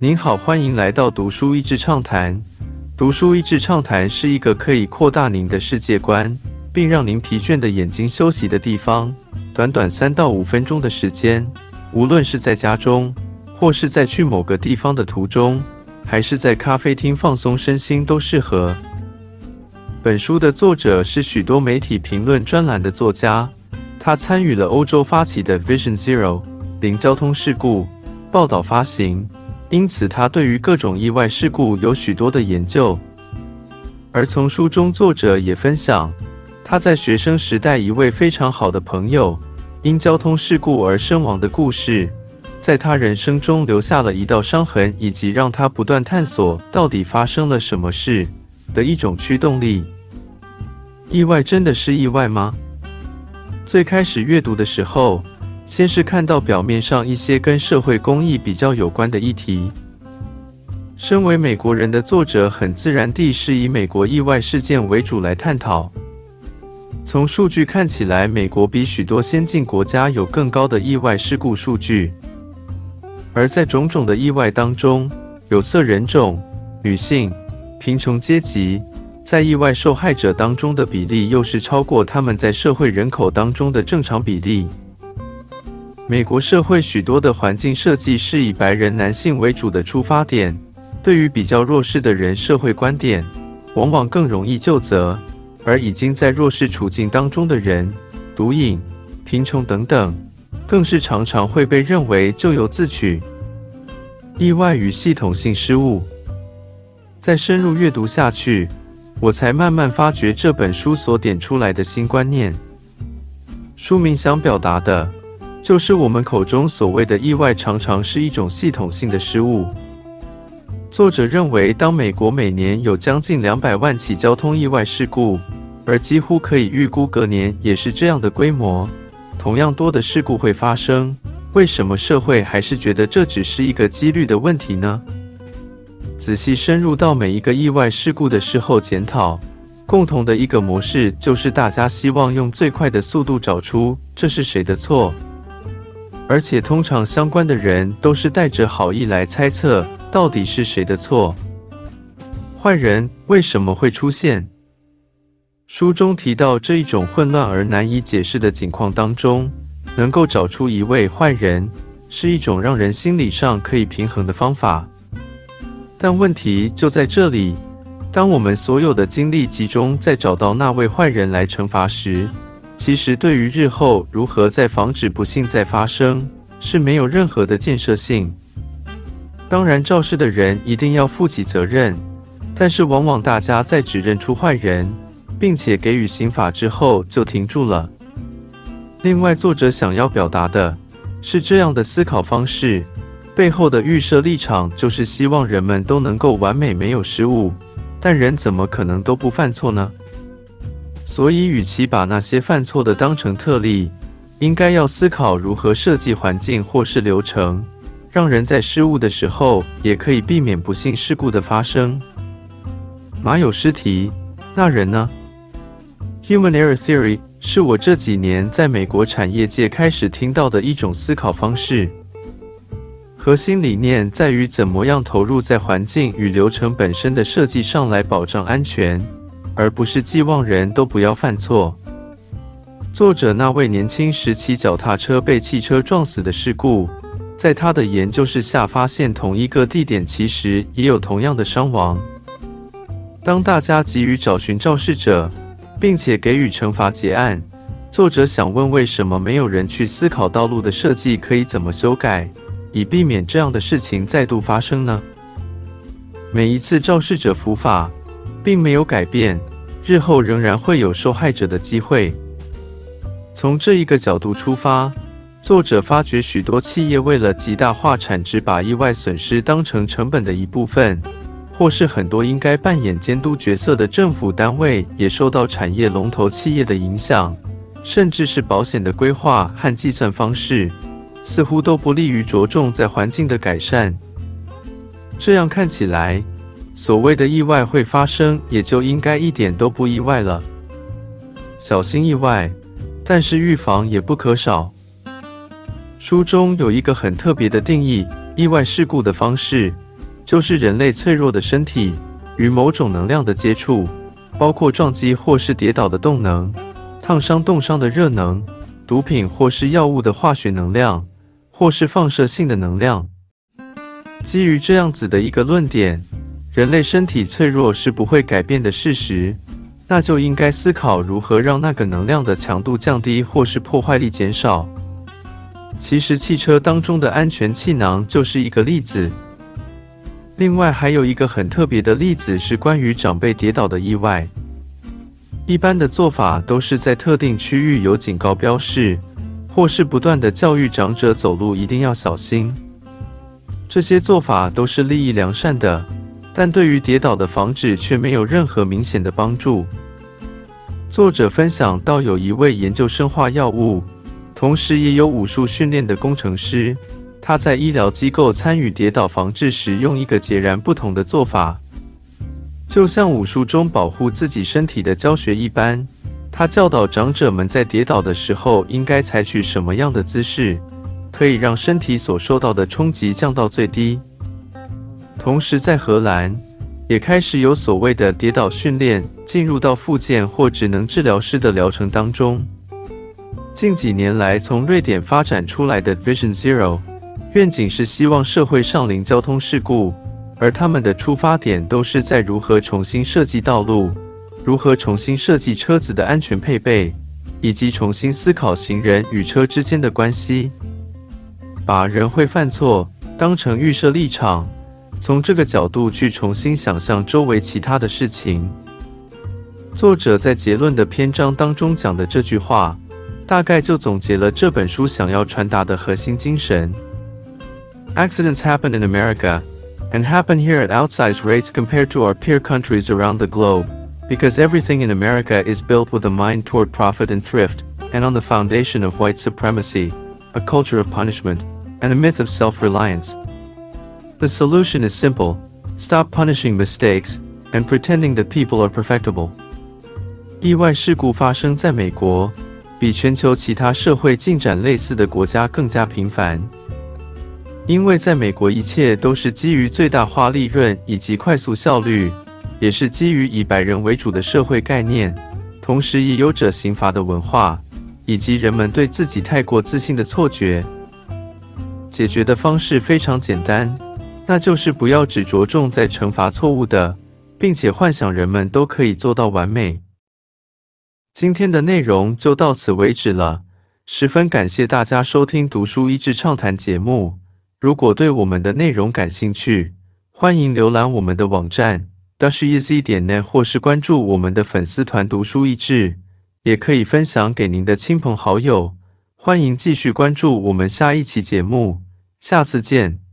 您好，欢迎来到读书益智畅谈。读书益智畅谈是一个可以扩大您的世界观，并让您疲倦的眼睛休息的地方。短短三到五分钟的时间，无论是在家中，或是在去某个地方的途中，还是在咖啡厅放松身心，都适合。本书的作者是许多媒体评论专栏的作家，他参与了欧洲发起的 Vision Zero 零交通事故报道发行，因此他对于各种意外事故有许多的研究。而从书中，作者也分享他在学生时代一位非常好的朋友因交通事故而身亡的故事，在他人生中留下了一道伤痕，以及让他不断探索到底发生了什么事的一种驱动力。意外真的是意外吗？最开始阅读的时候，先是看到表面上一些跟社会公益比较有关的议题。身为美国人的作者，很自然地是以美国意外事件为主来探讨。从数据看起来，美国比许多先进国家有更高的意外事故数据。而在种种的意外当中，有色人种、女性、贫穷阶级。在意外受害者当中的比例又是超过他们在社会人口当中的正常比例。美国社会许多的环境设计是以白人男性为主的出发点，对于比较弱势的人，社会观点往往更容易就责，而已经在弱势处境当中的人，毒瘾、贫穷等等，更是常常会被认为咎由自取。意外与系统性失误，再深入阅读下去。我才慢慢发觉这本书所点出来的新观念。书名想表达的，就是我们口中所谓的意外，常常是一种系统性的失误。作者认为，当美国每年有将近两百万起交通意外事故，而几乎可以预估隔年也是这样的规模，同样多的事故会发生，为什么社会还是觉得这只是一个几率的问题呢？仔细深入到每一个意外事故的事后检讨，共同的一个模式就是大家希望用最快的速度找出这是谁的错，而且通常相关的人都是带着好意来猜测到底是谁的错。坏人为什么会出现？书中提到这一种混乱而难以解释的境况当中，能够找出一位坏人，是一种让人心理上可以平衡的方法。但问题就在这里：当我们所有的精力集中在找到那位坏人来惩罚时，其实对于日后如何再防止不幸再发生是没有任何的建设性。当然，肇事的人一定要负起责任，但是往往大家在指认出坏人，并且给予刑法之后就停住了。另外，作者想要表达的是这样的思考方式。背后的预设立场就是希望人们都能够完美，没有失误。但人怎么可能都不犯错呢？所以，与其把那些犯错的当成特例，应该要思考如何设计环境或是流程，让人在失误的时候也可以避免不幸事故的发生。马有失蹄，那人呢？Human error theory 是我这几年在美国产业界开始听到的一种思考方式。核心理念在于怎么样投入在环境与流程本身的设计上来保障安全，而不是寄望人都不要犯错。作者那位年轻时骑脚踏车被汽车撞死的事故，在他的研究室下发现，同一个地点其实也有同样的伤亡。当大家急于找寻肇事者，并且给予惩罚结案，作者想问：为什么没有人去思考道路的设计可以怎么修改？以避免这样的事情再度发生呢？每一次肇事者伏法，并没有改变，日后仍然会有受害者的机会。从这一个角度出发，作者发觉许多企业为了极大化产值，把意外损失当成成本的一部分，或是很多应该扮演监督角色的政府单位也受到产业龙头企业的影响，甚至是保险的规划和计算方式。似乎都不利于着重在环境的改善。这样看起来，所谓的意外会发生，也就应该一点都不意外了。小心意外，但是预防也不可少。书中有一个很特别的定义意外事故的方式，就是人类脆弱的身体与某种能量的接触，包括撞击或是跌倒的动能、烫伤冻伤的热能、毒品或是药物的化学能量，或是放射性的能量。基于这样子的一个论点，人类身体脆弱是不会改变的事实。那就应该思考如何让那个能量的强度降低，或是破坏力减少。其实汽车当中的安全气囊就是一个例子。另外还有一个很特别的例子是关于长辈跌倒的意外。一般的做法都是在特定区域有警告标示，或是不断的教育长者走路一定要小心。这些做法都是利益良善的。但对于跌倒的防止却没有任何明显的帮助。作者分享到，有一位研究生化药物，同时也有武术训练的工程师，他在医疗机构参与跌倒防治时，用一个截然不同的做法，就像武术中保护自己身体的教学一般，他教导长者们在跌倒的时候应该采取什么样的姿势，可以让身体所受到的冲击降到最低。同时，在荷兰也开始有所谓的跌倒训练进入到复健或职能治疗师的疗程当中。近几年来，从瑞典发展出来的 Vision Zero 愿景是希望社会上零交通事故，而他们的出发点都是在如何重新设计道路，如何重新设计车子的安全配备，以及重新思考行人与车之间的关系，把人会犯错当成预设立场。从这个角度去重新想象周围其他的事情。作者在结论的篇章当中讲的这句话，大概就总结了这本书想要传达的核心精神。Accidents happen in America, and happen here at outsized rates compared to our peer countries around the globe, because everything in America is built with a mind toward profit and thrift, and on the foundation of white supremacy, a culture of punishment, and a myth of self-reliance. The solution is simple. Stop punishing mistakes and pretending that people are perfectible. 意外事故发生在美国，比全球其他社会进展类似的国家更加频繁。因为在美国，一切都是基于最大化利润以及快速效率，也是基于以白人为主的社会概念，同时也有着刑罚的文化，以及人们对自己太过自信的错觉。解决的方式非常简单。那就是不要只着重在惩罚错误的，并且幻想人们都可以做到完美。今天的内容就到此为止了，十分感谢大家收听《读书益智畅谈》节目。如果对我们的内容感兴趣，欢迎浏览我们的网站 dasheasy 点 net，或是关注我们的粉丝团“读书益智”，也可以分享给您的亲朋好友。欢迎继续关注我们下一期节目，下次见。